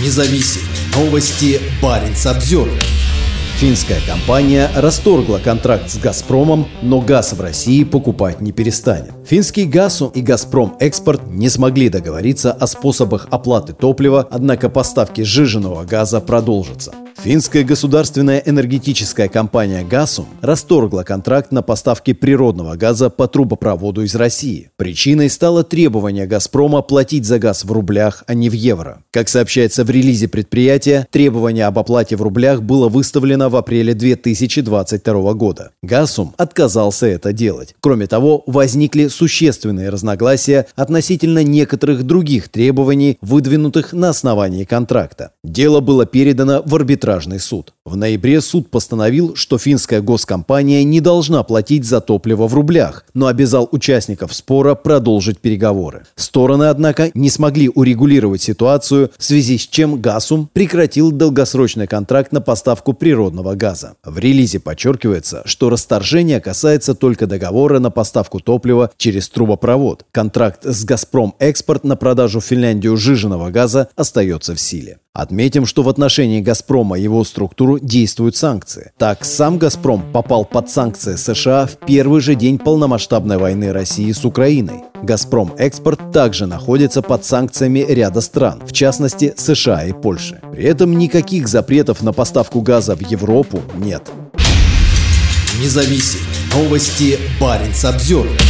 Независимые новости. Барин обзервер Финская компания расторгла контракт с «Газпромом», но газ в России покупать не перестанет. Финский «Газу» и «Газпром Экспорт» не смогли договориться о способах оплаты топлива, однако поставки сжиженного газа продолжатся. Финская государственная энергетическая компания «Газум» расторгла контракт на поставки природного газа по трубопроводу из России. Причиной стало требование «Газпрома» платить за газ в рублях, а не в евро. Как сообщается в релизе предприятия, требование об оплате в рублях было выставлено в апреле 2022 года. «Газум» отказался это делать. Кроме того, возникли существенные разногласия относительно некоторых других требований, выдвинутых на основании контракта. Дело было передано в арбитраж арбитражный суд. В ноябре суд постановил, что финская госкомпания не должна платить за топливо в рублях, но обязал участников спора продолжить переговоры. Стороны, однако, не смогли урегулировать ситуацию, в связи с чем «Газум» прекратил долгосрочный контракт на поставку природного газа. В релизе подчеркивается, что расторжение касается только договора на поставку топлива через трубопровод. Контракт с «Газпром Экспорт» на продажу в Финляндию жиженного газа остается в силе. Отметим, что в отношении «Газпрома» и его структуру действуют санкции. Так, сам «Газпром» попал под санкции США в первый же день полномасштабной войны России с Украиной. «Газпром Экспорт» также находится под санкциями ряда стран, в частности США и Польши. При этом никаких запретов на поставку газа в Европу нет. Независимые новости. Барин обзервер